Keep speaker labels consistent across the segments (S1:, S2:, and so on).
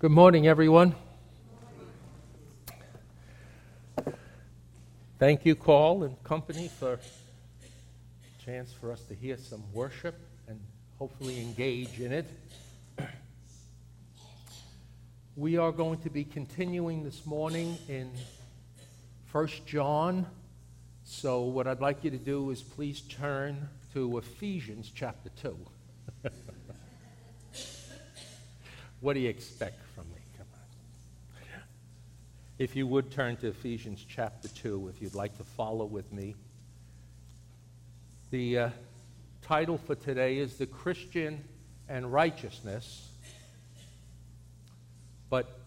S1: Good morning, everyone. Thank you, Call and company, for a chance for us to hear some worship and hopefully engage in it. We are going to be continuing this morning in 1 John. So, what I'd like you to do is please turn to Ephesians chapter 2. what do you expect from me? Come on. If you would turn to Ephesians chapter 2, if you'd like to follow with me. The uh, title for today is The Christian and Righteousness. But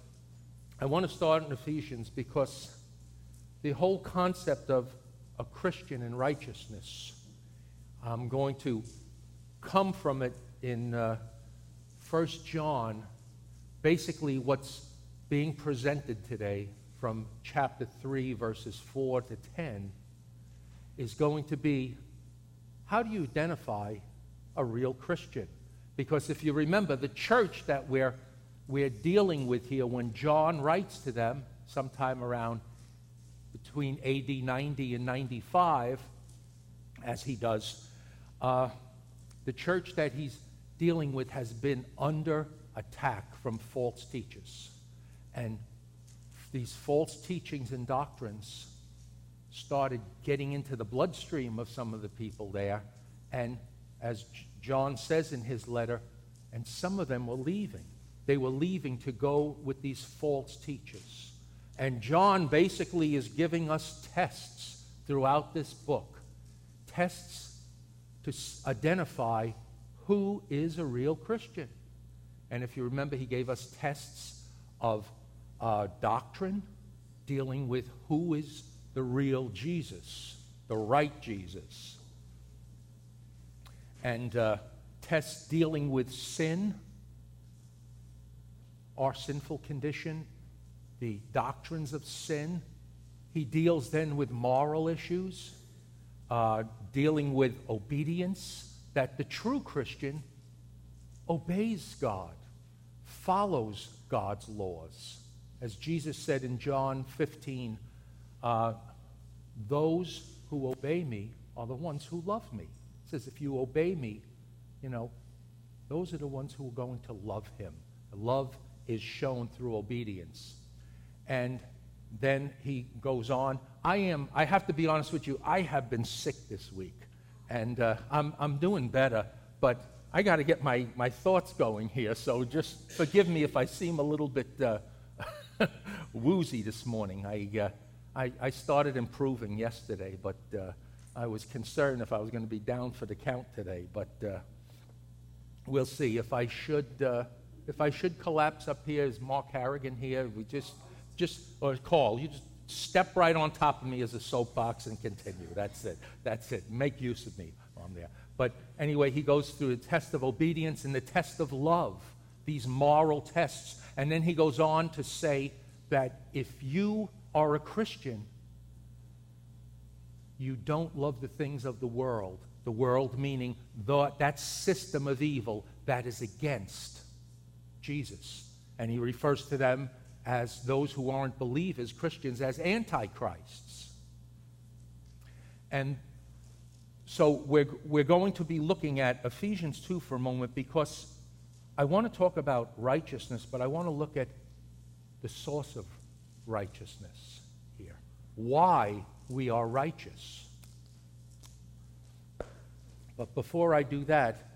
S1: I want to start in Ephesians because the whole concept of a Christian and righteousness, I'm going to come from it in uh, 1 John. Basically, what's being presented today from chapter 3, verses 4 to 10, is going to be how do you identify a real Christian? Because if you remember, the church that we're we're dealing with here when John writes to them sometime around between AD 90 and 95, as he does, uh, the church that he's dealing with has been under attack from false teachers. And these false teachings and doctrines started getting into the bloodstream of some of the people there. And as John says in his letter, and some of them were leaving they were leaving to go with these false teachers. And John basically is giving us tests throughout this book tests to identify who is a real Christian. And if you remember, he gave us tests of uh, doctrine, dealing with who is the real Jesus, the right Jesus. And uh, tests dealing with sin our sinful condition, the doctrines of sin. He deals then with moral issues, uh, dealing with obedience, that the true Christian obeys God, follows God's laws. As Jesus said in John 15, uh, those who obey me are the ones who love me. He says, if you obey me, you know, those are the ones who are going to love him. Love is shown through obedience. And then he goes on. I am, I have to be honest with you, I have been sick this week. And uh, I'm, I'm doing better, but I got to get my, my thoughts going here. So just forgive me if I seem a little bit uh, woozy this morning. I, uh, I, I, started improving yesterday, but uh, I was concerned if I was going to be down for the count today. But uh, we'll see. If I should uh, if I should collapse up here, is Mark Harrigan here? We just, just, or call, you just step right on top of me as a soapbox and continue. That's it. That's it. Make use of me while I'm there. But anyway, he goes through the test of obedience and the test of love, these moral tests. And then he goes on to say that if you are a Christian, you don't love the things of the world. The world meaning the, that system of evil that is against Jesus. And he refers to them as those who aren't believers, Christians, as antichrists. And so we're, we're going to be looking at Ephesians 2 for a moment because I want to talk about righteousness, but I want to look at the source of righteousness here. Why we are righteous. But before I do that,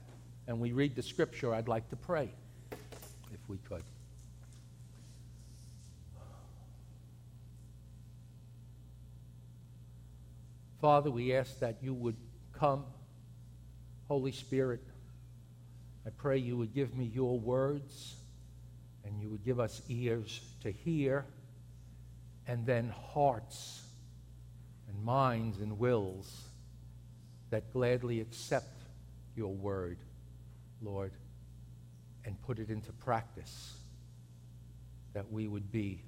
S1: and we read the scripture, I'd like to pray if we could. Father, we ask that you would come. Holy Spirit, I pray you would give me your words and you would give us ears to hear and then hearts and minds and wills that gladly accept your word, Lord and put it into practice. That we would be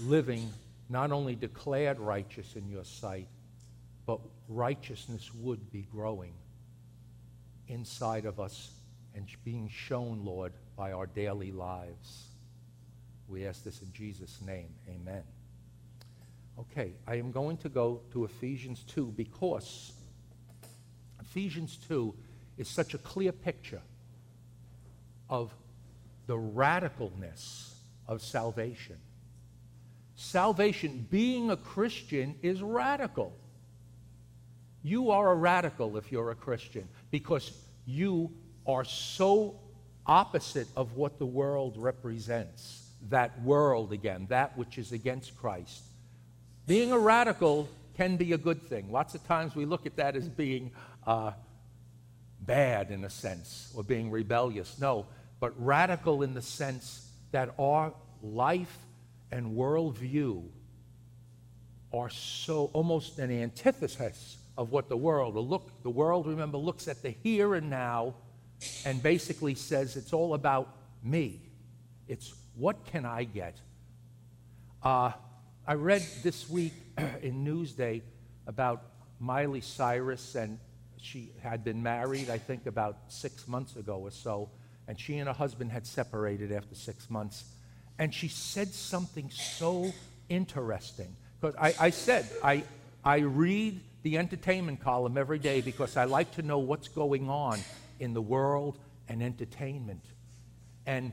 S1: living not only declared righteous in your sight, but righteousness would be growing inside of us and being shown, Lord, by our daily lives. We ask this in Jesus' name. Amen. Okay, I am going to go to Ephesians 2 because Ephesians 2 is such a clear picture of the radicalness of salvation. Salvation, being a Christian, is radical. You are a radical if you're a Christian because you are so opposite of what the world represents. That world again, that which is against Christ. Being a radical can be a good thing. Lots of times we look at that as being uh, bad in a sense or being rebellious. No, but radical in the sense that our life and worldview are so almost an antithesis of what the world. The look, the world, remember, looks at the here and now and basically says it's all about me. It's what can I get? Uh, I read this week in Newsday about Miley Cyrus, and she had been married, I think, about six months ago or so, and she and her husband had separated after six months. And she said something so interesting. Because I, I said, I, I read the entertainment column every day because I like to know what's going on in the world and entertainment. And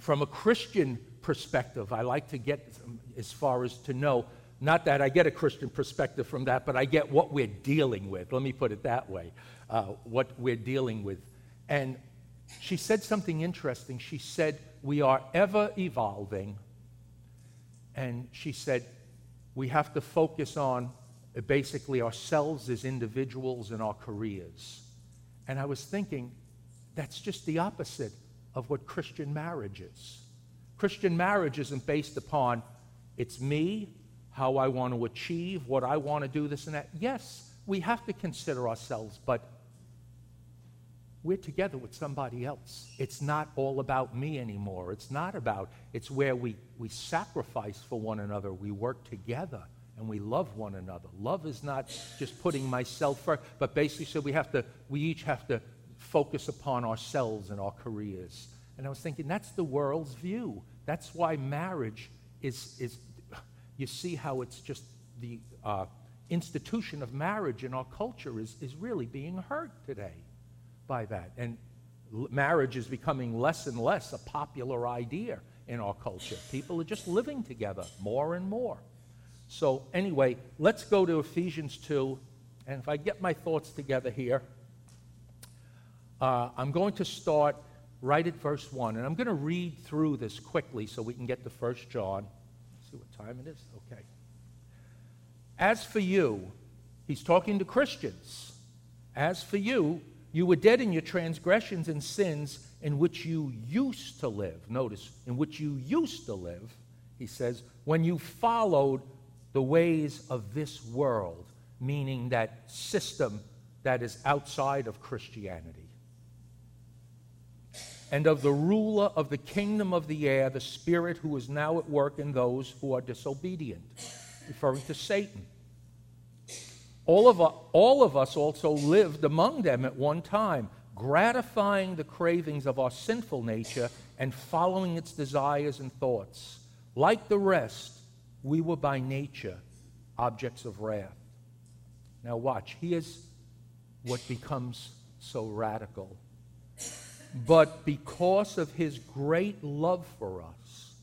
S1: from a Christian perspective, I like to get as far as to know, not that I get a Christian perspective from that, but I get what we're dealing with. Let me put it that way uh, what we're dealing with. And she said something interesting. She said, We are ever evolving. And she said, We have to focus on basically ourselves as individuals and our careers. And I was thinking, that's just the opposite of what Christian marriage is. Christian marriage isn't based upon it's me, how I want to achieve, what I want to do, this and that. Yes, we have to consider ourselves, but we're together with somebody else. It's not all about me anymore. It's not about, it's where we, we sacrifice for one another. We work together and we love one another. Love is not just putting myself first, but basically, so we have to, we each have to focus upon ourselves and our careers. And I was thinking, that's the world's view. That's why marriage is, is you see how it's just the uh, institution of marriage in our culture is, is really being hurt today by that. And l- marriage is becoming less and less a popular idea in our culture. People are just living together more and more. So, anyway, let's go to Ephesians 2. And if I get my thoughts together here, uh, I'm going to start right at verse 1. And I'm going to read through this quickly so we can get to 1 John. Let's see what time it is. Okay. As for you, he's talking to Christians. As for you, you were dead in your transgressions and sins in which you used to live. Notice, in which you used to live, he says, when you followed the ways of this world, meaning that system that is outside of Christianity. And of the ruler of the kingdom of the air, the Spirit who is now at work in those who are disobedient, referring to Satan. All of, all of us also lived among them at one time, gratifying the cravings of our sinful nature and following its desires and thoughts. Like the rest, we were by nature objects of wrath. Now, watch. Here's what becomes so radical. But because of his great love for us,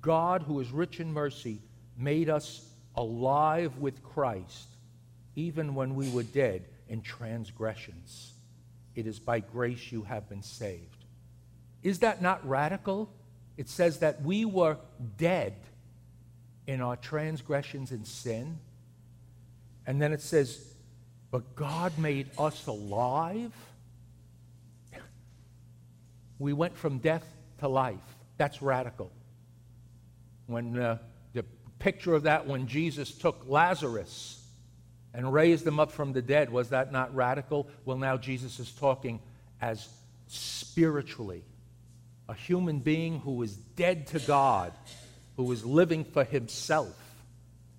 S1: God, who is rich in mercy, made us alive with Christ, even when we were dead in transgressions. It is by grace you have been saved. Is that not radical? It says that we were dead in our transgressions and sin. And then it says, but God made us alive. We went from death to life. That's radical. When uh, the picture of that, when Jesus took Lazarus and raised him up from the dead, was that not radical? Well, now Jesus is talking as spiritually a human being who is dead to God who is living for himself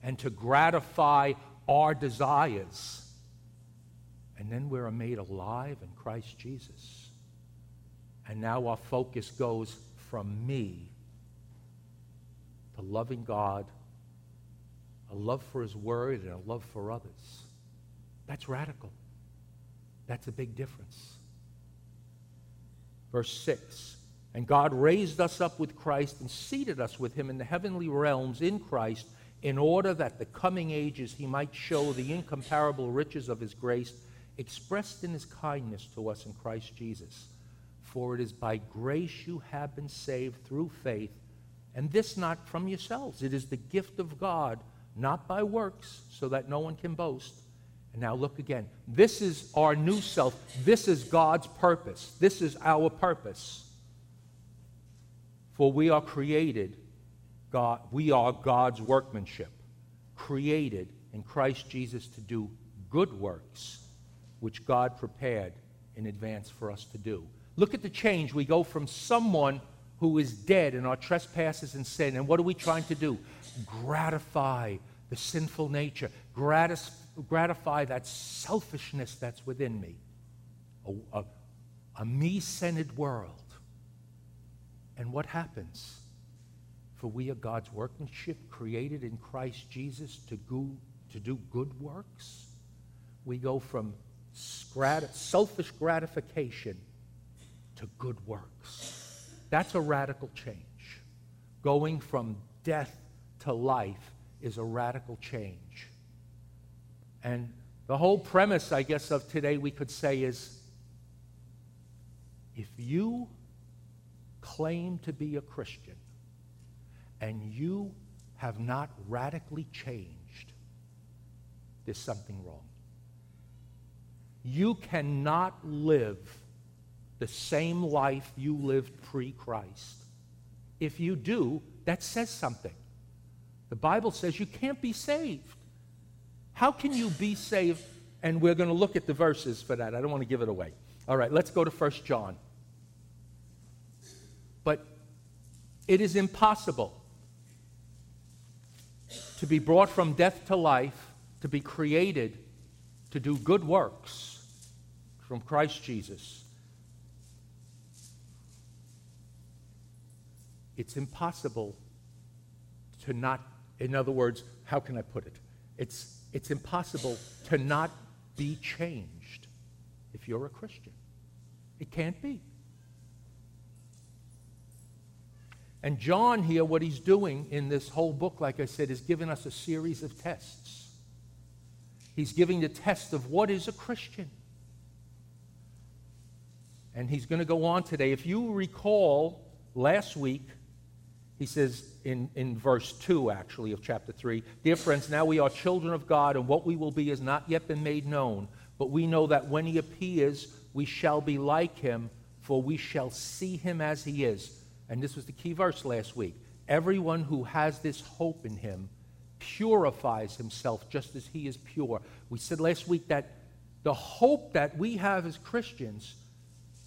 S1: and to gratify our desires. And then we're made alive in Christ Jesus. And now our focus goes from me to loving God, a love for His Word, and a love for others. That's radical. That's a big difference. Verse 6 And God raised us up with Christ and seated us with Him in the heavenly realms in Christ, in order that the coming ages He might show the incomparable riches of His grace expressed in His kindness to us in Christ Jesus. For it is by grace you have been saved through faith, and this not from yourselves. It is the gift of God, not by works, so that no one can boast. And now look again. This is our new self. This is God's purpose. This is our purpose. For we are created, God, we are God's workmanship, created in Christ Jesus to do good works, which God prepared in advance for us to do. Look at the change. We go from someone who is dead in our trespasses and sin, and what are we trying to do? Gratify the sinful nature, gratis, gratify that selfishness that's within me, a, a, a me centered world. And what happens? For we are God's workmanship created in Christ Jesus to, go, to do good works. We go from selfish gratification to good works. That's a radical change. Going from death to life is a radical change. And the whole premise, I guess, of today we could say is if you claim to be a Christian and you have not radically changed, there's something wrong. You cannot live the same life you lived pre Christ. If you do, that says something. The Bible says you can't be saved. How can you be saved? And we're going to look at the verses for that. I don't want to give it away. All right, let's go to 1 John. But it is impossible to be brought from death to life, to be created to do good works from Christ Jesus it's impossible to not, in other words, how can I put it? It's, it's impossible to not be changed if you're a Christian. It can't be. And John here, what he's doing in this whole book, like I said, is giving us a series of tests. He's giving the test of what is a Christian. And he's going to go on today. If you recall last week, he says in, in verse 2, actually, of chapter 3 Dear friends, now we are children of God, and what we will be has not yet been made known. But we know that when he appears, we shall be like him, for we shall see him as he is. And this was the key verse last week. Everyone who has this hope in him purifies himself just as he is pure. We said last week that the hope that we have as Christians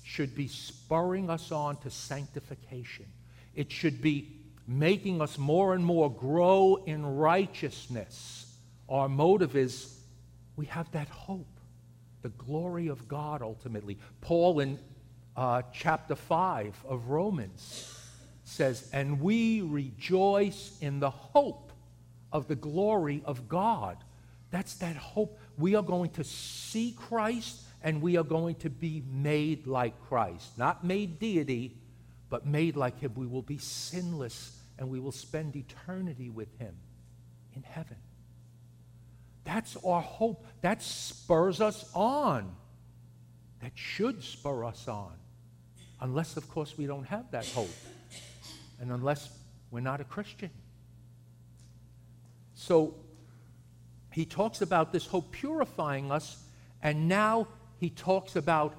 S1: should be spurring us on to sanctification. It should be making us more and more grow in righteousness. Our motive is we have that hope, the glory of God ultimately. Paul in uh, chapter 5 of Romans says, And we rejoice in the hope of the glory of God. That's that hope. We are going to see Christ and we are going to be made like Christ. Not made deity, but made like him. We will be sinless and we will spend eternity with him in heaven. That's our hope. That spurs us on. That should spur us on. Unless, of course, we don't have that hope. And unless we're not a Christian. So he talks about this hope purifying us, and now he talks about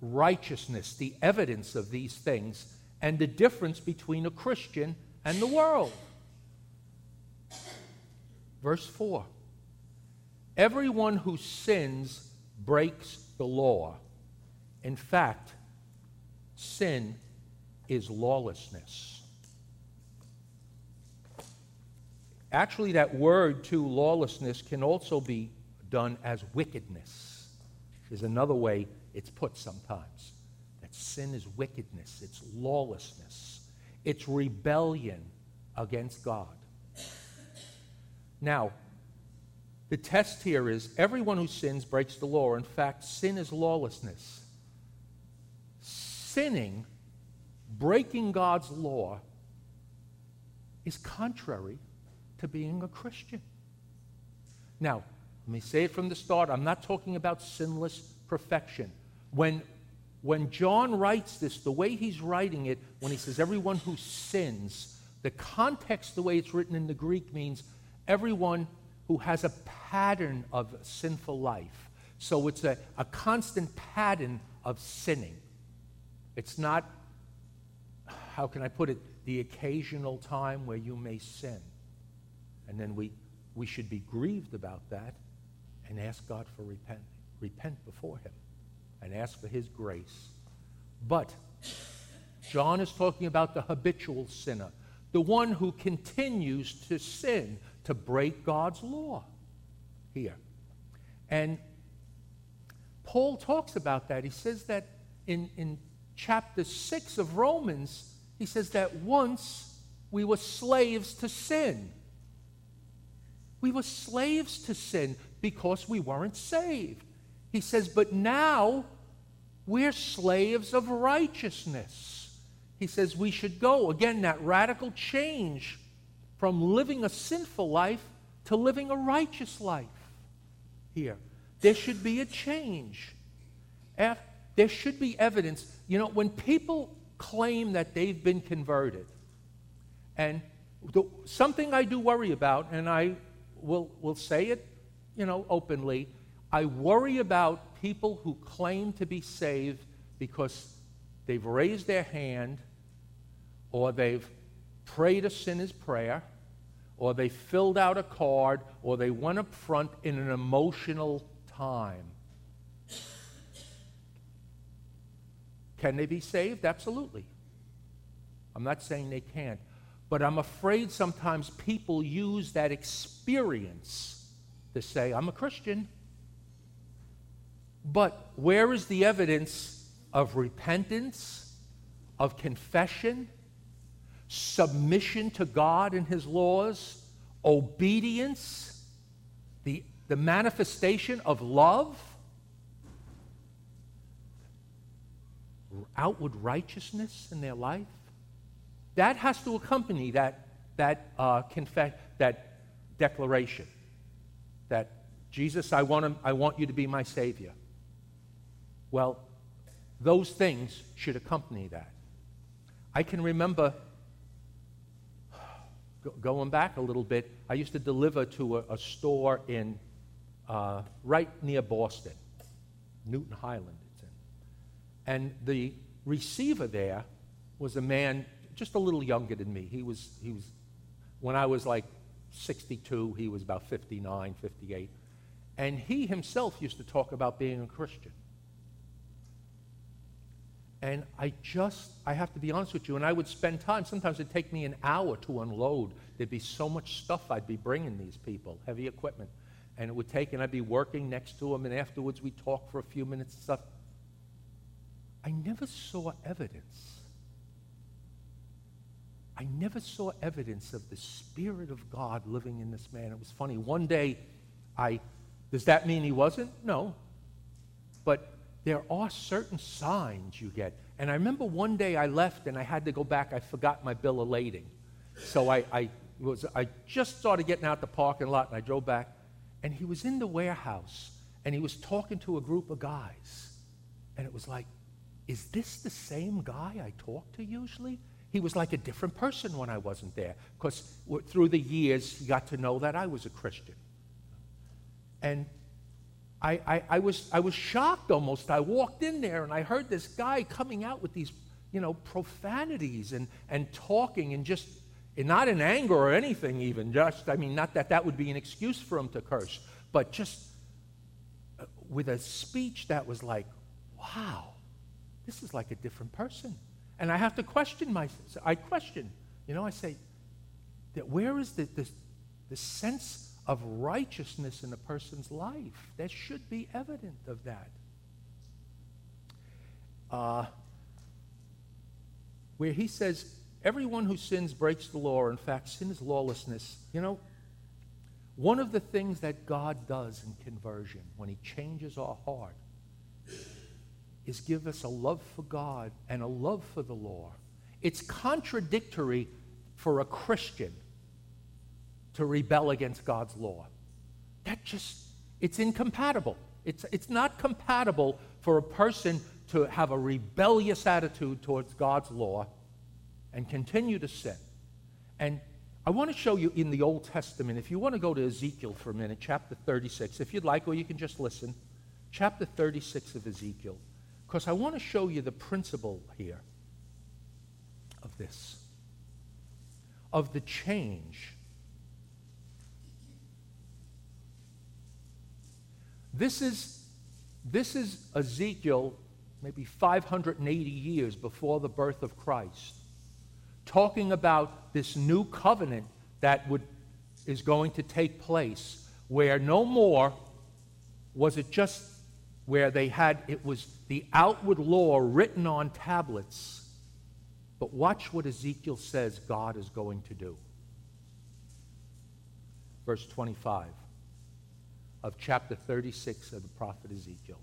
S1: righteousness, the evidence of these things, and the difference between a Christian and the world. Verse 4 Everyone who sins breaks the law. In fact, sin is lawlessness. Actually, that word to lawlessness can also be done as wickedness, is another way it's put sometimes. That sin is wickedness, it's lawlessness. It's rebellion against God. Now, the test here is everyone who sins breaks the law. In fact, sin is lawlessness. Sinning, breaking God's law, is contrary to being a Christian. Now, let me say it from the start. I'm not talking about sinless perfection. When, when John writes this, the way he's writing it, when he says everyone who sins, the context, the way it's written in the Greek, means everyone who has a pattern of sinful life. So it's a, a constant pattern of sinning. It's not, how can I put it, the occasional time where you may sin. And then we, we should be grieved about that and ask God for repent, repent before Him and ask for His grace. But John is talking about the habitual sinner, the one who continues to sin, to break God's law here. And Paul talks about that. He says that in, in chapter 6 of Romans, he says that once we were slaves to sin. We were slaves to sin because we weren't saved. He says, but now we're slaves of righteousness. He says we should go. Again, that radical change from living a sinful life to living a righteous life here. There should be a change. There should be evidence. You know, when people claim that they've been converted, and the, something I do worry about, and I will, will say it, you know, openly, I worry about people who claim to be saved because they've raised their hand or they've prayed a sinner's prayer or they filled out a card, or they went up front in an emotional time. Can they be saved? Absolutely. I'm not saying they can't. But I'm afraid sometimes people use that experience to say, I'm a Christian. But where is the evidence of repentance, of confession, submission to God and His laws, obedience, the, the manifestation of love, outward righteousness in their life. That has to accompany that, that, uh, confess, that declaration that Jesus, I want, him, I want you to be my Savior. Well, those things should accompany that. I can remember going back a little bit, I used to deliver to a, a store in uh, right near Boston, Newton Highland. And the receiver there was a man just a little younger than me. He was, he was when I was like 62, he was about 59, 58. And he himself used to talk about being a Christian. And I just, I have to be honest with you, and I would spend time, sometimes it'd take me an hour to unload. There'd be so much stuff I'd be bringing these people, heavy equipment. And it would take, and I'd be working next to them, and afterwards we'd talk for a few minutes and stuff. I never saw evidence. I never saw evidence of the Spirit of God living in this man. It was funny. One day, I, does that mean he wasn't? No. But there are certain signs you get. And I remember one day I left and I had to go back. I forgot my bill of lading. So I, I, was, I just started getting out the parking lot and I drove back. And he was in the warehouse and he was talking to a group of guys. And it was like, is this the same guy I talk to usually? He was like a different person when I wasn't there because through the years he got to know that I was a Christian. And I, I, I, was, I was shocked almost. I walked in there and I heard this guy coming out with these, you know, profanities and, and talking and just, and not in anger or anything even, just, I mean, not that that would be an excuse for him to curse, but just uh, with a speech that was like, wow, this is like a different person. And I have to question myself. I question, you know, I say, that where is the, the, the sense of righteousness in a person's life. There should be evident of that. Uh, where he says, everyone who sins breaks the law. In fact, sin is lawlessness. You know, one of the things that God does in conversion when He changes our heart is give us a love for God and a love for the law. It's contradictory for a Christian to rebel against God's law. That just, it's incompatible. It's, it's not compatible for a person to have a rebellious attitude towards God's law and continue to sin. And I want to show you in the Old Testament, if you want to go to Ezekiel for a minute, chapter 36, if you'd like, or you can just listen, chapter 36 of Ezekiel, because I want to show you the principle here of this, of the change. This is, this is Ezekiel maybe 580 years before the birth of Christ, talking about this new covenant that would, is going to take place, where no more was it just where they had, it was the outward law written on tablets. But watch what Ezekiel says God is going to do. Verse 25 of chapter 36 of the prophet Ezekiel.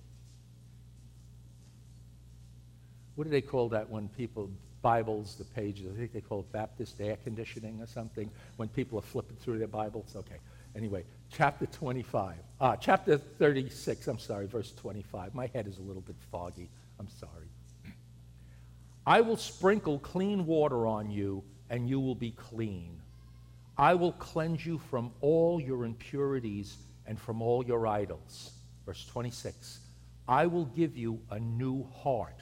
S1: what do they call that when people, Bibles, the pages, I think they call it Baptist air conditioning or something, when people are flipping through their Bibles? Okay. Anyway, chapter 25, uh, chapter 36, I'm sorry, verse 25. My head is a little bit foggy. I'm sorry. I will sprinkle clean water on you, and you will be clean. I will cleanse you from all your impurities and from all your idols. Verse 26. I will give you a new heart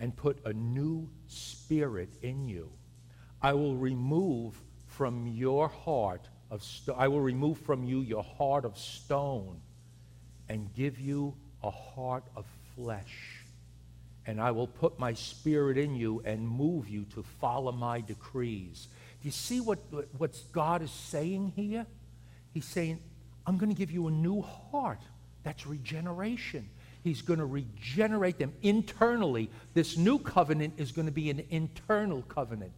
S1: and put a new spirit in you. I will remove from your heart of I will remove from you your heart of stone and give you a heart of flesh. And I will put my spirit in you and move you to follow my decrees. Do you see what, what God is saying here? He's saying, I'm going to give you a new heart. That's regeneration. He's going to regenerate them internally. This new covenant is going to be an internal covenant.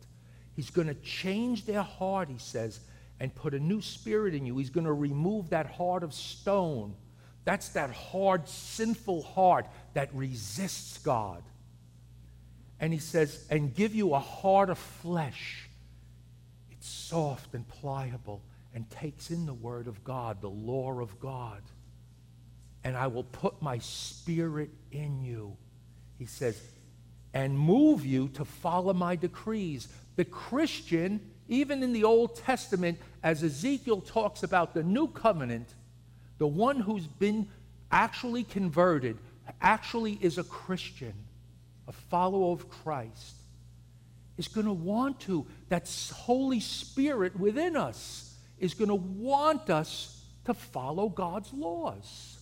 S1: He's going to change their heart, he says, and put a new spirit in you. He's going to remove that heart of stone. That's that hard, sinful heart that resists God. And he says, and give you a heart of flesh. It's soft and pliable and takes in the word of God, the law of God and I will put my spirit in you. He says, and move you to follow my decrees. The Christian, even in the Old Testament, as Ezekiel talks about the new covenant, the one who's been actually converted, actually is a Christian, a follower of Christ, is going to want to, that Holy Spirit within us is going to want us to follow God's laws.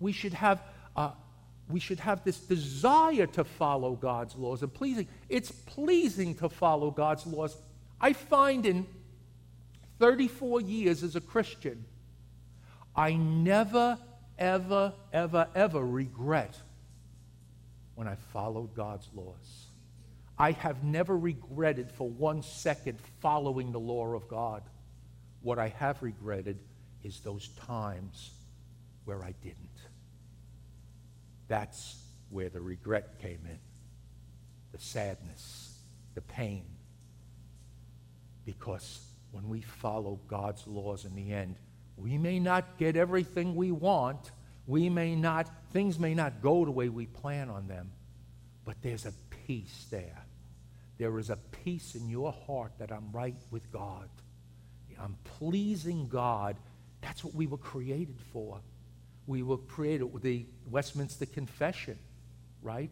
S1: We should have, uh, we should have this desire to follow God's laws and pleasing. It's pleasing to follow God's laws. I find in 34 years as a Christian, I never, ever, ever, ever regret when I followed God's laws. I have never regretted for one second following the law of God. What I have regretted is those times where I didn't. That's where the regret came in the sadness, the pain. Because when we follow God's laws in the end, we may not get everything we want. We may not, things may not go the way we plan on them, but there's a peace there. There is a peace in your heart that I'm right with God. I'm pleasing God. That's what we were created for we were created with the Westminster Confession, right?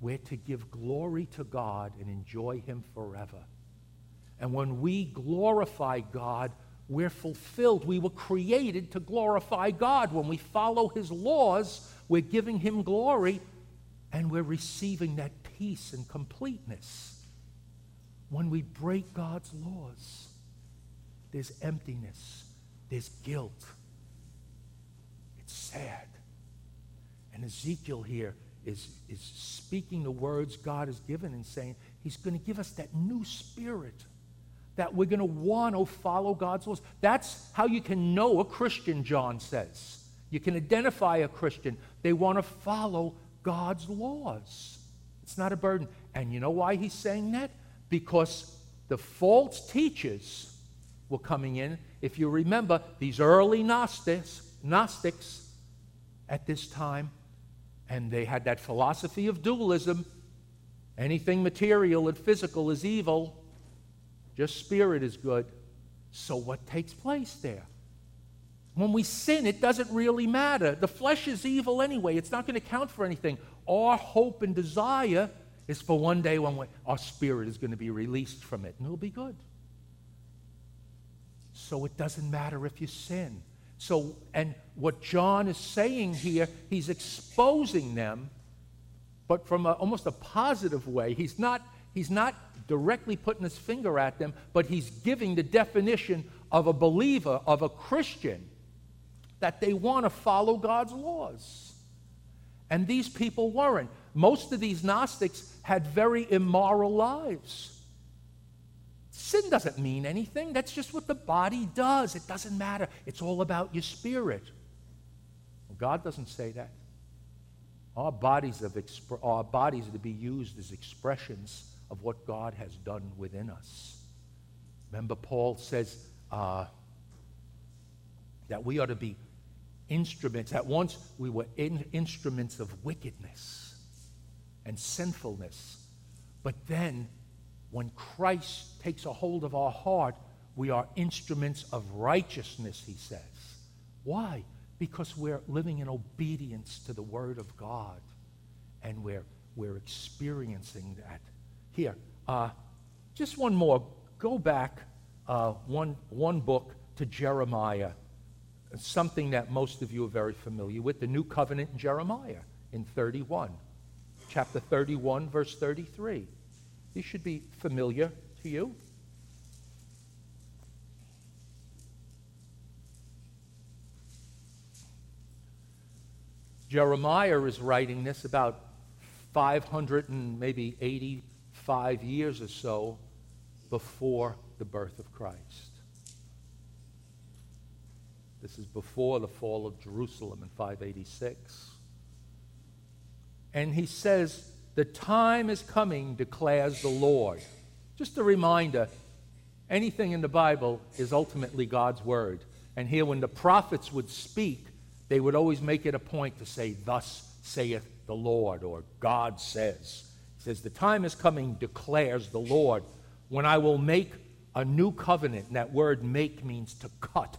S1: We're to give glory to God and enjoy Him forever. And when we glorify God, we're fulfilled. We were created to glorify God. When we follow His laws, we're giving Him glory and we're receiving that peace and completeness. When we break God's laws, there's emptiness, there's guilt, It's sad. And Ezekiel here is, is speaking the words God has given and saying, He's going to give us that new spirit that we're going to want to follow God's laws. That's how you can know a Christian, John says. You can identify a Christian. They want to follow God's laws. It's not a burden. And you know why he's saying that? Because the false teachers were coming in. If you remember, these early Gnostics, Gnostics at this time, and they had that philosophy of dualism anything material and physical is evil, just spirit is good. So, what takes place there? When we sin, it doesn't really matter. The flesh is evil anyway, it's not going to count for anything. Our hope and desire is for one day when our spirit is going to be released from it, and it'll be good. So it doesn't matter if you sin. So, and what John is saying here, he's exposing them, but from a, almost a positive way. He's not, he's not directly putting his finger at them, but he's giving the definition of a believer, of a Christian, that they want to follow God's laws. And these people weren't. Most of these Gnostics had very immoral lives. Sin doesn't mean anything. That's just what the body does. It doesn't matter. It's all about your spirit. Well, God doesn't say that. Our bodies, exp- our bodies are to be used as expressions of what God has done within us. Remember, Paul says uh, that we are to be instruments. At once, we were in instruments of wickedness and sinfulness. But then, when Christ takes a hold of our heart, we are instruments of righteousness, he says. Why? Because we're living in obedience to the Word of God and we're, we're experiencing that. Here, uh, just one more. Go back uh, one, one book to Jeremiah, something that most of you are very familiar with the New Covenant in Jeremiah in 31, chapter 31, verse 33. This should be familiar to you. Jeremiah is writing this about 500 and maybe 85 years or so before the birth of Christ. This is before the fall of Jerusalem in 586. And he says, the time is coming, declares the Lord. Just a reminder anything in the Bible is ultimately God's word. And here, when the prophets would speak, they would always make it a point to say, Thus saith the Lord, or God says. Says, The time is coming, declares the Lord, when I will make a new covenant. And that word make means to cut.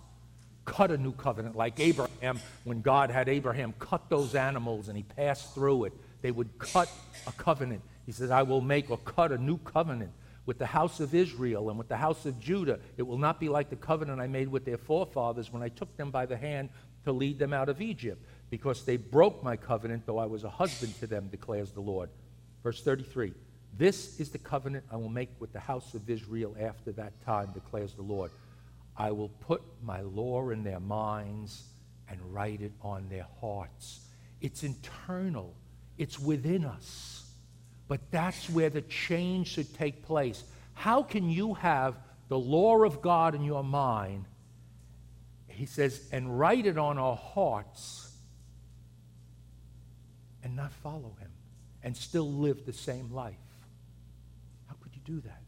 S1: Cut a new covenant, like Abraham, when God had Abraham cut those animals and he passed through it they would cut a covenant. He says, I will make or cut a new covenant with the house of Israel and with the house of Judah. It will not be like the covenant I made with their forefathers when I took them by the hand to lead them out of Egypt, because they broke my covenant, though I was a husband to them, declares the Lord. Verse 33 This is the covenant I will make with the house of Israel after that time, declares the Lord. I will put my law in their minds and write it on their hearts. It's internal. It's within us. But that's where the change should take place. How can you have the law of God in your mind? He says, and write it on our hearts and not follow him and still live the same life. How could you do that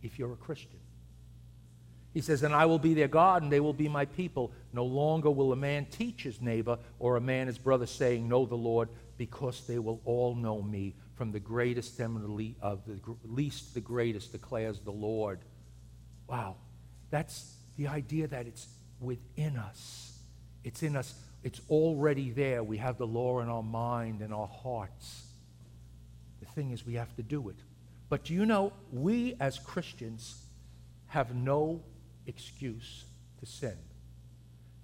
S1: if you're a Christian? He says, And I will be their God, and they will be my people. No longer will a man teach his neighbor or a man his brother, saying, Know the Lord, because they will all know me, from the greatest of the least the greatest, declares the Lord. Wow. That's the idea that it's within us. It's in us. It's already there. We have the law in our mind and our hearts. Thing is, we have to do it. But do you know, we as Christians have no excuse to sin.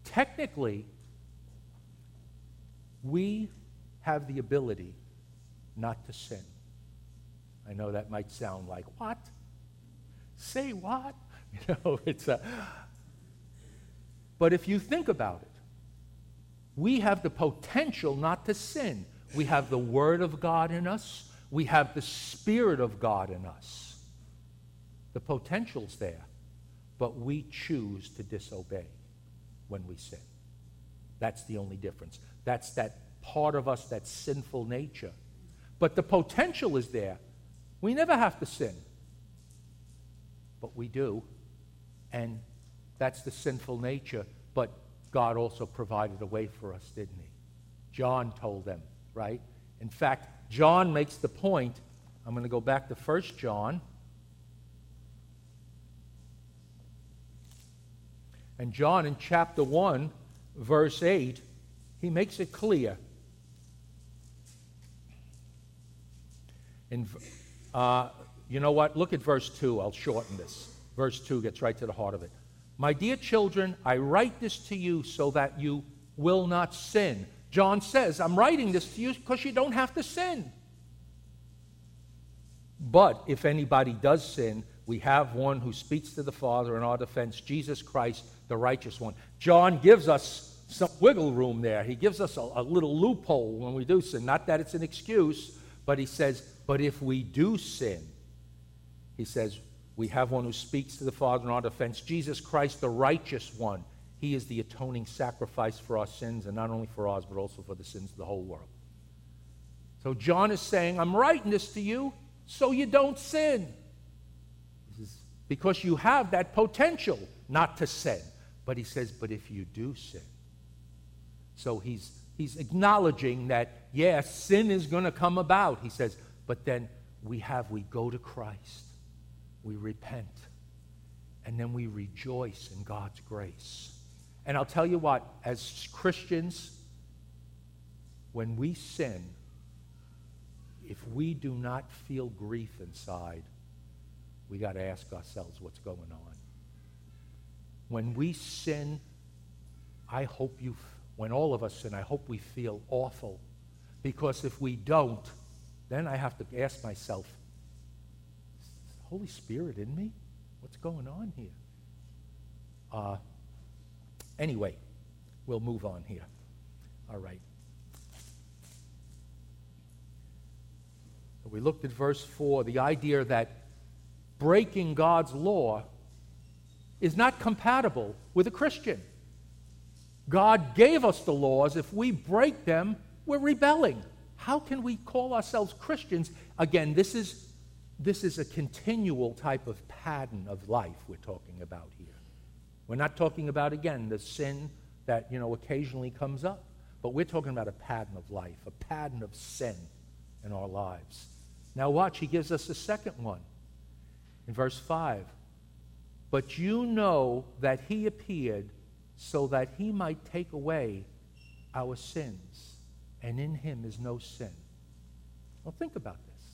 S1: Technically, we have the ability not to sin. I know that might sound like, what? Say what? You know, it's a. But if you think about it, we have the potential not to sin. We have the Word of God in us. We have the Spirit of God in us. The potential's there, but we choose to disobey when we sin. That's the only difference. That's that part of us, that sinful nature. But the potential is there. We never have to sin, but we do. And that's the sinful nature. But God also provided a way for us, didn't He? John told them, right? In fact, John makes the point. I'm going to go back to 1 John. And John, in chapter 1, verse 8, he makes it clear. In, uh, you know what? Look at verse 2. I'll shorten this. Verse 2 gets right to the heart of it. My dear children, I write this to you so that you will not sin. John says, I'm writing this to you because you don't have to sin. But if anybody does sin, we have one who speaks to the Father in our defense, Jesus Christ, the righteous one. John gives us some wiggle room there. He gives us a, a little loophole when we do sin. Not that it's an excuse, but he says, But if we do sin, he says, we have one who speaks to the Father in our defense, Jesus Christ, the righteous one. He is the atoning sacrifice for our sins, and not only for ours, but also for the sins of the whole world. So John is saying, I'm writing this to you so you don't sin. because you have that potential not to sin. But he says, but if you do sin. So he's, he's acknowledging that, yes, yeah, sin is going to come about. He says, but then we have, we go to Christ we repent, and then we rejoice in God's grace. And I'll tell you what, as Christians, when we sin, if we do not feel grief inside, we got to ask ourselves what's going on. When we sin, I hope you, when all of us sin, I hope we feel awful. Because if we don't, then I have to ask myself, Holy Spirit in me? What's going on here? Uh, anyway, we'll move on here. All right. We looked at verse 4, the idea that breaking God's law is not compatible with a Christian. God gave us the laws. If we break them, we're rebelling. How can we call ourselves Christians? Again, this is this is a continual type of pattern of life we're talking about here. We're not talking about, again, the sin that, you know, occasionally comes up, but we're talking about a pattern of life, a pattern of sin in our lives. Now, watch, he gives us a second one in verse 5. But you know that he appeared so that he might take away our sins, and in him is no sin. Well, think about this.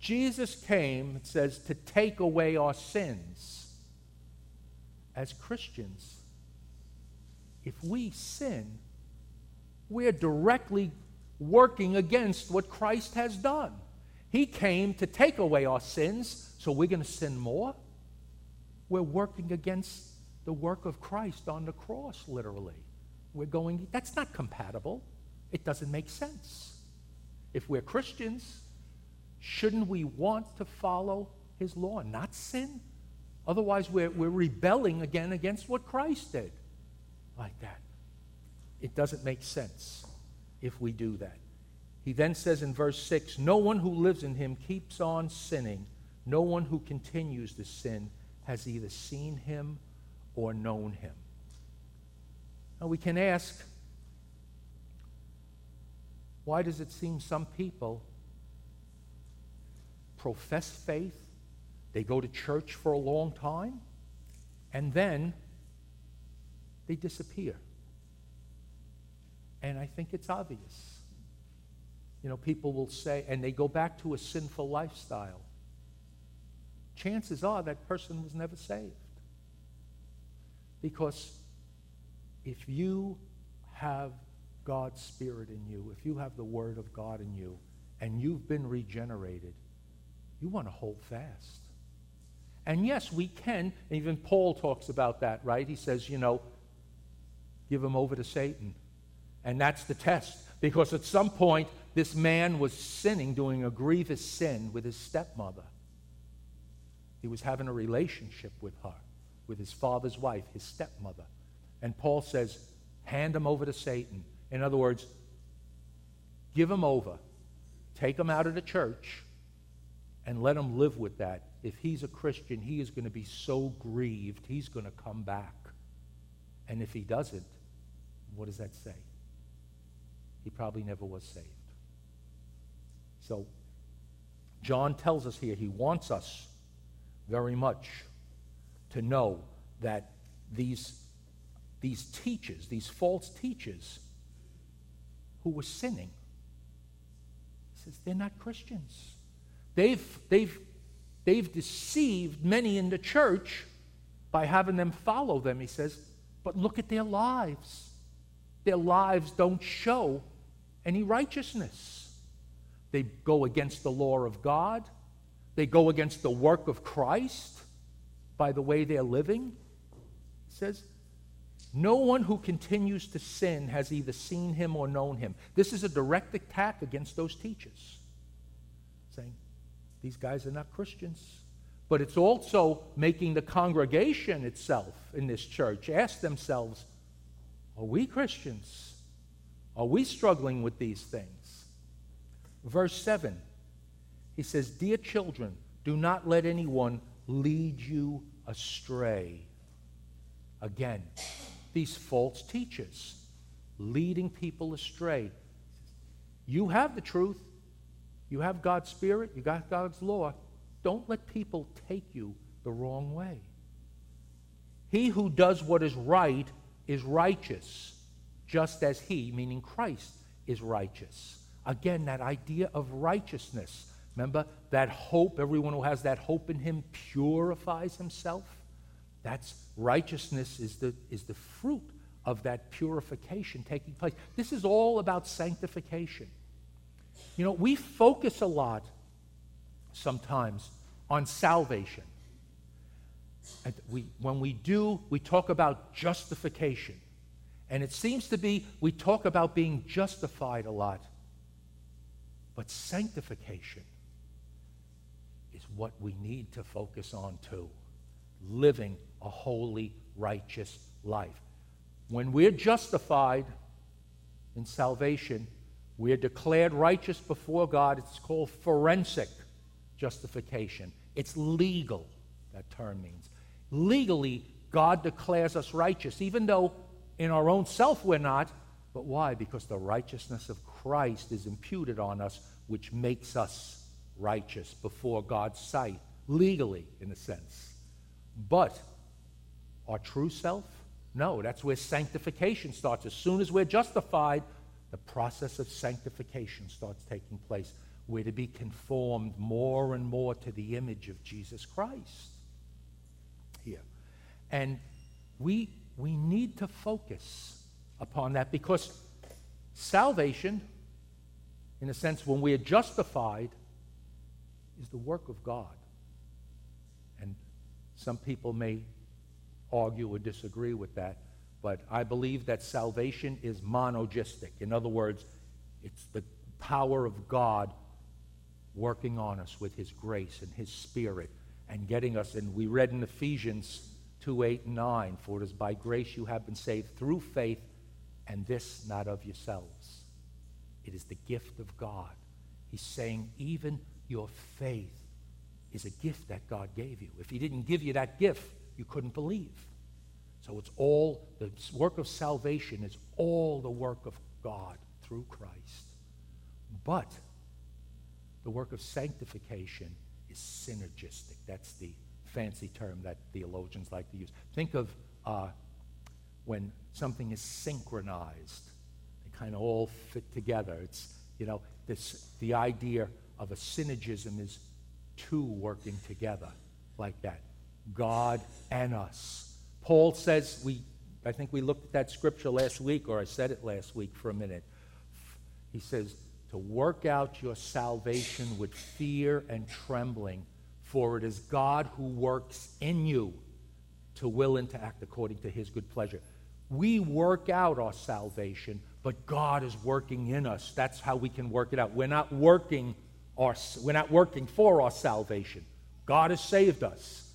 S1: Jesus came, it says, to take away our sins. As Christians, if we sin, we're directly working against what Christ has done. He came to take away our sins, so we're going to sin more. We're working against the work of Christ on the cross, literally. We're going, that's not compatible. It doesn't make sense. If we're Christians, Shouldn't we want to follow his law not sin? Otherwise, we're, we're rebelling again against what Christ did. Like that. It doesn't make sense if we do that. He then says in verse 6 No one who lives in him keeps on sinning. No one who continues to sin has either seen him or known him. Now we can ask, why does it seem some people profess faith, they go to church for a long time, and then they disappear. And I think it's obvious. You know, people will say, and they go back to a sinful lifestyle. Chances are that person was never saved. Because if you have God's Spirit in you, if you have the Word of God in you, and you've been regenerated, you want to hold fast. And yes, we can. Even Paul talks about that, right? He says, you know, give him over to Satan. And that's the test. Because at some point, this man was sinning, doing a grievous sin with his stepmother. He was having a relationship with her, with his father's wife, his stepmother. And Paul says, hand him over to Satan. In other words, give him over, take him out of the church, and let him live with that. If he's a Christian, he is going to be so grieved, he's going to come back. And if he doesn't, what does that say? He probably never was saved. So, John tells us here he wants us very much to know that these, these teachers, these false teachers who were sinning, he says they're not Christians. They've, they've, they've deceived many in the church by having them follow them, he says, but look at their lives. Their lives don't show any righteousness. They go against the law of God. They go against the work of Christ by the way they're living. He says, No one who continues to sin has either seen him or known him. This is a direct attack against those teachers, These guys are not Christians. But it's also making the congregation itself in this church ask themselves, Are we Christians? Are we struggling with these things? Verse 7, he says, Dear children, do not let anyone lead you astray. Again, these false teachers leading people astray. You have the truth. You have God's Spirit. You got God's law. Don't let people take you the wrong way. He who does what is right is righteous just as he, meaning Christ, is righteous. Again, that idea of righteousness. Remember that hope, everyone who has that hope in him purifies himself. That's righteousness is the, is the fruit of that purification taking place. This is all about sanctification. You know, we focus a lot sometimes on salvation. And we, when we do, we talk about justification. And it seems to be we talk about being justified a lot. But sanctification is what we need to focus on too. Living a holy, righteous life. When we're justified in salvation, we're declared righteous before God. It's called forensic justification. It's legal, that term means. Legally, God declares us righteous, even though in our own self, we're not. But why? Because the righteousness of Christ is imputed on us, which makes us righteous before God's sight, legally, in a sense. But our true self? No, that's where sanctification starts. As soon as we're justified, the process of sanctification starts taking place. We're to be conformed more and more to the image of Jesus Christ here. And we we need to focus upon that because salvation, in a sense, when we are justified, is the work of God. And some people may argue or disagree with that, but I believe that salvation is monergistic. In other words, it's the power of God working on us with his grace and his spirit and getting us. And we read in Ephesians 2 8 and 9. For it is by grace you have been saved through faith, and this not of yourselves. It is the gift of God. He's saying, even your faith is a gift that God gave you. If He didn't give you that gift, you couldn't believe. So it's all, the work of salvation is all the work of God through Christ. But the work of sanctification is synergistic. That's the fancy term that theologians like to use. Think of uh, when something is synchronized, they kind of all fit together. It's, you know, this, the idea of a synergism is two working together like that God and us. Paul says, we, I think we looked at that scripture last week, or I said it last week for a minute. He says, to work out your salvation with fear and trembling for it is God who works in you to will and to act according to his good pleasure. We work out our salvation but God is working in us. That's how we can work it out. We're not working, our, we're not working for our salvation. God has saved us.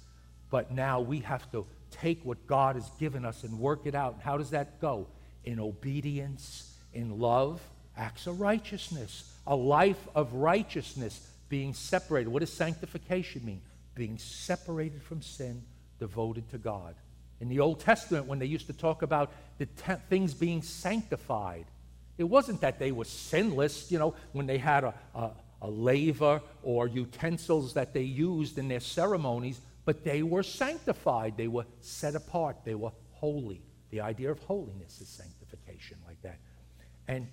S1: But now we have to take what God has given us and work it out. How does that go? In obedience, in love, acts of righteousness, a life of righteousness, being separated. What does sanctification mean? Being separated from sin, devoted to God. In the Old Testament, when they used to talk about the te- things being sanctified, it wasn't that they were sinless, you know, when they had a, a, a laver or utensils that they used in their ceremonies, but they were sanctified. They were set apart. They were holy. The idea of holiness is sanctification, like that. And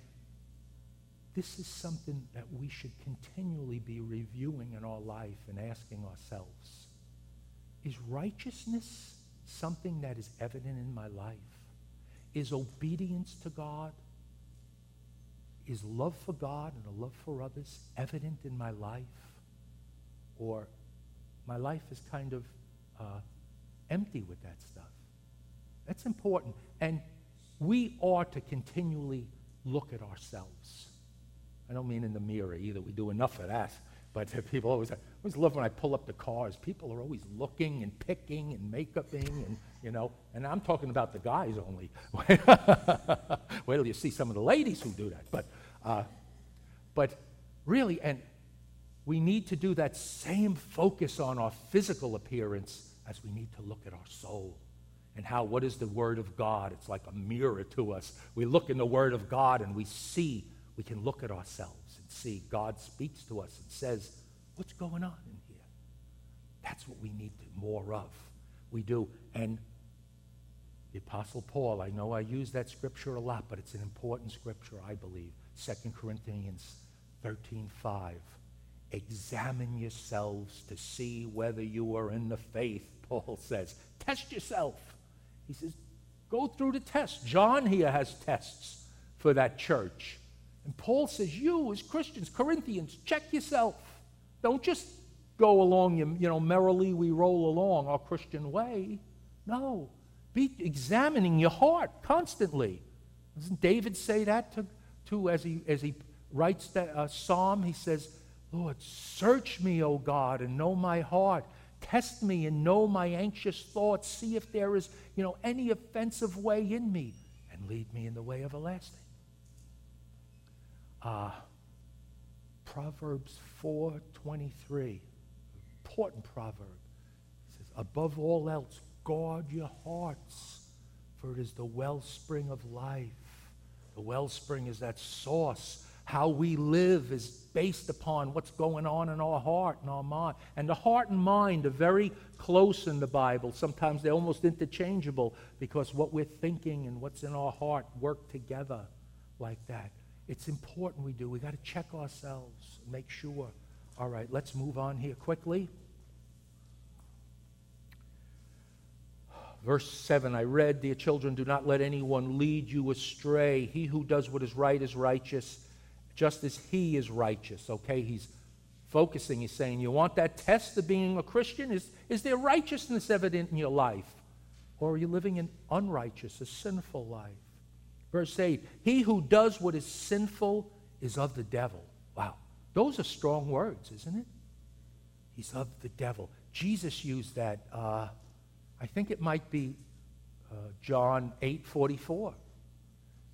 S1: this is something that we should continually be reviewing in our life and asking ourselves Is righteousness something that is evident in my life? Is obedience to God, is love for God and a love for others evident in my life? Or my life is kind of uh, empty with that stuff? That's important. And we ought to continually look at ourselves. I don't mean in the mirror either. We do enough of that. But people always, I always love when I pull up the cars. People are always looking and picking and makeuping and, you know, and I'm talking about the guys only. Wait till you see some of the ladies who do that. But, uh, but really, and we need to do that same focus on our physical appearance as we need to look at our soul and how what is the Word of God? It's like a mirror to us. We look in the Word of God and we see we can look at ourselves and see God speaks to us and says, What's going on in here? That's what we need more of. We do. And the Apostle Paul, I know I use that scripture a lot, but it's an important scripture, I believe. 2 Corinthians 13 5. Examine yourselves to see whether you are in the faith, Paul says. Test yourself. He says, go through the test. John here has tests for that church. And Paul says, you as Christians, Corinthians, check yourself. Don't just go along, you, know, merrily we roll along our Christian way. No. Be examining your heart constantly. Doesn't David say that to, to as, he, as he writes that uh, psalm? He says, Lord, search me, O God, and know my heart. Test me and know my anxious thoughts. See if there is, you know, any offensive way in me, and lead me in the way everlasting. Uh, Proverbs 4:23, important proverb. It says, "Above all else, guard your hearts, for it is the wellspring of life." The wellspring is that source. How we live is based upon what's going on in our heart and our mind. And the heart and mind are very close in the Bible. Sometimes they're almost interchangeable because what we're thinking and what's in our heart work together like that. It's important we do. We got to check ourselves, make sure. All right, let's move on here quickly. Verse 7 I read, Dear children, do not let anyone lead you astray. He who does what is right is righteous, just as he is righteous. Okay, he's focusing. He's saying, You want that test of being a Christian? Is, is there righteousness evident in your life? Or are you living an unrighteous, a sinful life? Verse 8 He who does what is sinful is of the devil. Wow. Those are strong words, isn't it? He's of the devil. Jesus used that. Uh, I think it might be uh, John 8 44.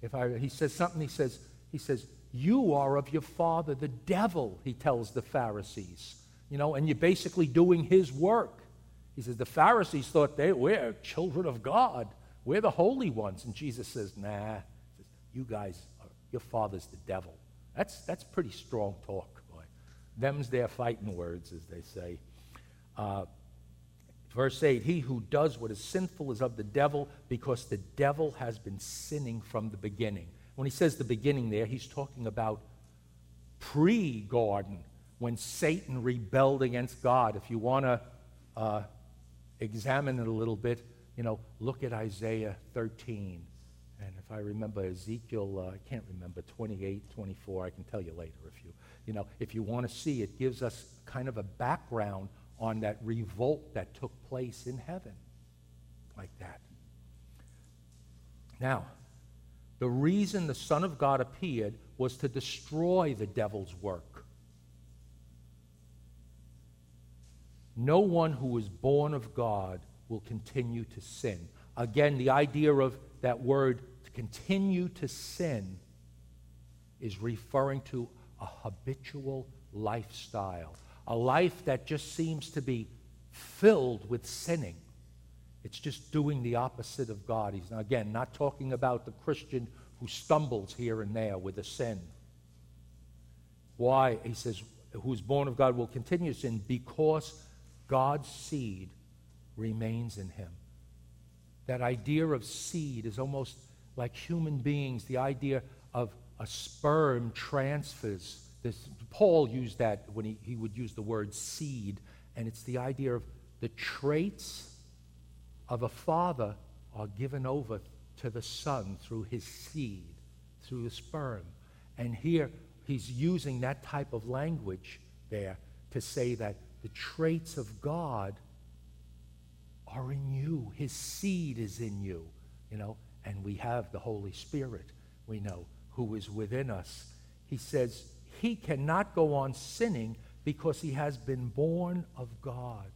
S1: If I, he says something, he says, he says, You are of your father, the devil, he tells the Pharisees. You know, and you're basically doing his work. He says, The Pharisees thought they were children of God. We're the holy ones. And Jesus says, nah, says, you guys, are, your father's the devil. That's, that's pretty strong talk, boy. Them's their fighting words, as they say. Uh, verse 8 He who does what is sinful is of the devil because the devil has been sinning from the beginning. When he says the beginning there, he's talking about pre garden, when Satan rebelled against God. If you want to uh, examine it a little bit, you know, look at Isaiah 13. And if I remember Ezekiel, uh, I can't remember, 28, 24, I can tell you later if you, you know, if you want to see, it gives us kind of a background on that revolt that took place in heaven, like that. Now, The reason the Son of God appeared was to destroy the devil's work. No one who is born of God will continue to sin. Again, the idea of that word to continue to sin is referring to a habitual lifestyle, a life that just seems to be filled with sinning. It's just doing the opposite of God. He's, now, again, not talking about the Christian who stumbles here and there with a sin. Why? He says, who's born of God will continue to sin because God's seed remains in him. That idea of seed is almost like human beings, the idea of a sperm transfers. This, Paul used that when he, he would use the word seed, and it's the idea of the traits of a father are given over to the son through his seed, through the sperm. And here he's using that type of language there to say that the traits of God are in you. His seed is in you, you know, and we have the Holy Spirit, we know, who is within us. He says he cannot go on sinning because he has been born of God.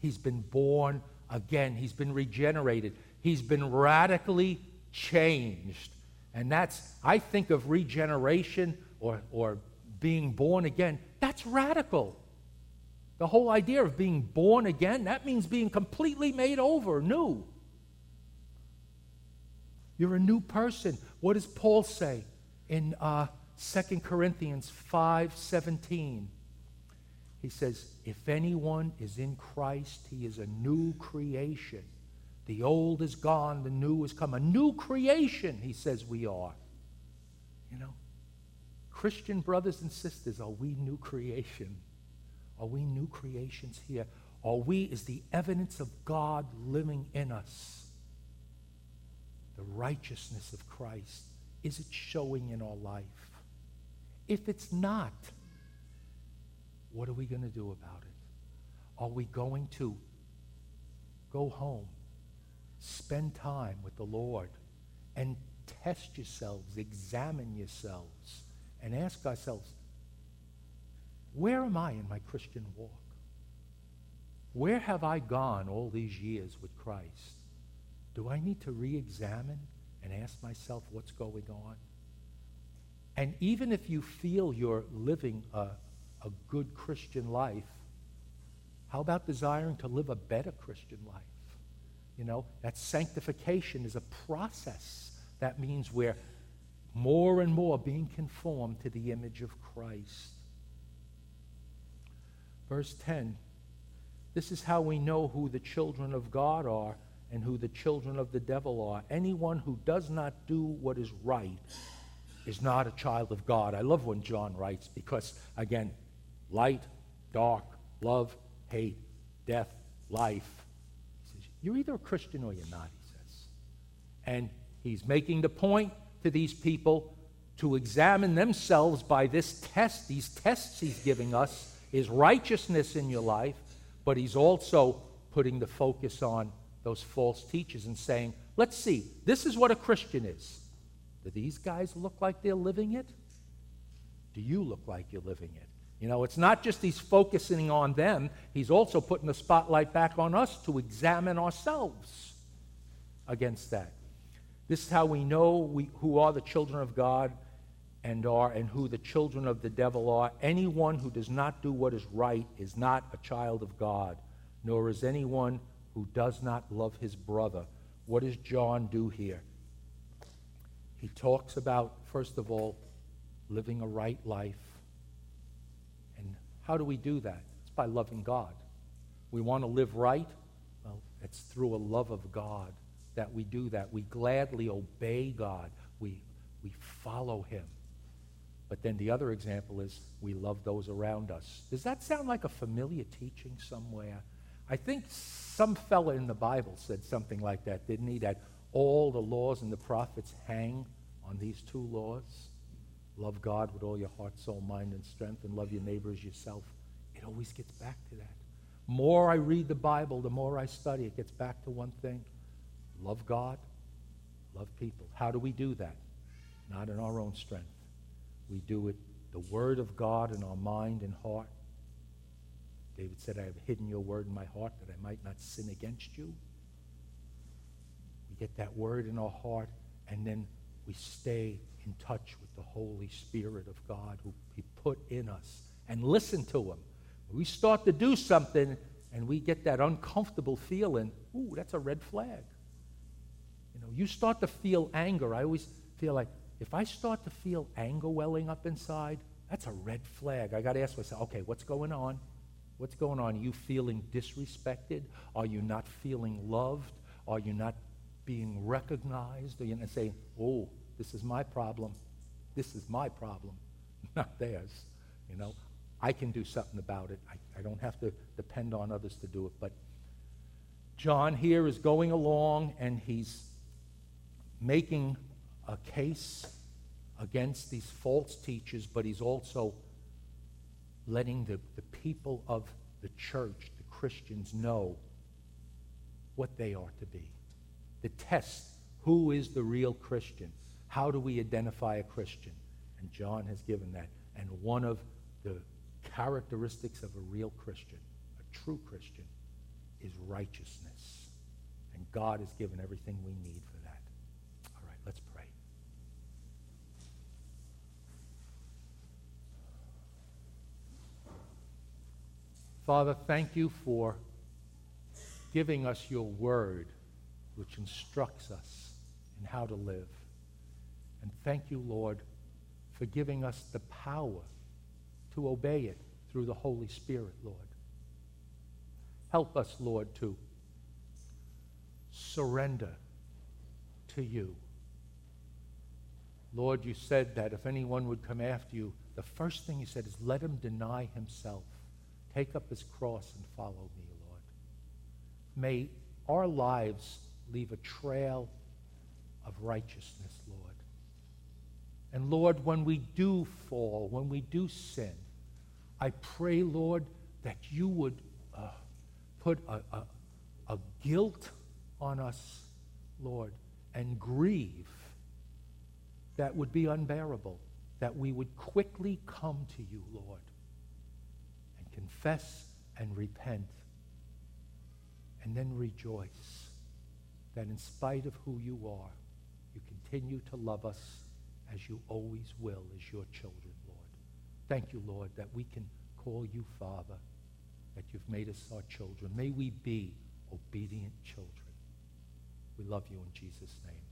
S1: He's been born again. He's been regenerated. He's been radically changed. And that's, I think of regeneration or, or being born again, that's radical. The whole idea of being born again, that means being completely made over, new. You're a new person. What does Paul say in uh, 2 Corinthians 5 17? He says, If anyone is in Christ, he is a new creation. The old is gone, the new has come. A new creation, he says we are. You know, Christian brothers and sisters, are we new creation? Are we new creations here? Are we, is the evidence of God living in us? The righteousness of Christ, is it showing in our life? If it's not, what are we going to do about it? Are we going to go home, spend time with the Lord, and test yourselves, examine yourselves, and ask ourselves, where am I in my Christian walk? Where have I gone all these years with Christ? Do I need to re examine and ask myself what's going on? And even if you feel you're living a, a good Christian life, how about desiring to live a better Christian life? You know, that sanctification is a process. That means we're more and more being conformed to the image of Christ. Verse 10 This is how we know who the children of God are and who the children of the devil are. Anyone who does not do what is right is not a child of God. I love when John writes because, again, light, dark, love, hate, death, life. He says, You're either a Christian or you're not, he says. And he's making the point to these people to examine themselves by this test, these tests he's giving us is righteousness in your life, but he's also putting the focus on those false teachers and saying, let's see, this is what a Christian is. Do these guys look like they're living it? Do you look like you're living it? You know, it's not just he's focusing on them, he's also putting the spotlight back on us to examine ourselves against that. This is how we know we, who are the children of God and are and who the children of the devil are. Anyone who does not do what is right is not a child of God, nor is anyone who does not love his brother. What does John do here? He talks about, first of all, living a right life. How do we do that? It's by loving God. We want to live right? Well, it's through a love of God that we do that. We gladly obey God. We, we follow him. But then the other example is we love those around us. Does that sound like a familiar teaching somewhere? I think some fella in the Bible said something like that, didn't he? That all the laws and the prophets hang on these two laws. Love God with all your heart, soul, mind, and strength, and love your neighbor as yourself. It always gets back to that. More I read the Bible, the more I study, it gets back to one thing love God, love people. How do we do that? not in our own strength. We do it the Word of God in our mind and heart. David said, I have hidden your word in my heart that I might not sin against you. We get that word in our heart, and then we stay in touch with the Holy Spirit of God who He put in us and listen to Him. we start to do something and we get that uncomfortable feeling, ooh, that's a red flag. You know, you start to feel anger. I always feel like if I start to feel anger welling up inside, that's a red flag. I got to ask myself, okay, what's going on? What's going on? Are you feeling disrespected? Are you not feeling loved? Are you not being recognized? Are you not saying, oh, this is my problem? This is my problem, not theirs. You know, I can do something about it. I, I don't have to depend on others to do it. But John here is going along and he's making a case against these false teachers, but he's also letting the, the people of the church, the Christians, know what they are to be. The test who is the real Christian? How do we identify a Christian? And John has given that. And one of the characteristics of a real Christian, a true Christian, is righteousness. And God has given everything we need for that. All right, let's pray. Father, thank you for giving us your word, which instructs us in how to live. And thank you, Lord, for giving us the power to obey it through the Holy Spirit, Lord. Help us, Lord, to surrender to you. Lord, you said that if anyone would come after you, the first thing you said is let him deny himself, take up his cross, and follow me, Lord. May our lives leave a trail of righteousness, Lord. And Lord, when we do fall, when we do sin, I pray, Lord, that you would uh, put a, a, a guilt on us, Lord, and grieve that would be unbearable, that we would quickly come to you, Lord, and confess and repent, and then rejoice that in spite of who you are, you continue to love us as you always will as your children, Lord. Thank you, Lord, that we can call you Father, that you've made us our children. May we be obedient children. We love you in Jesus' name.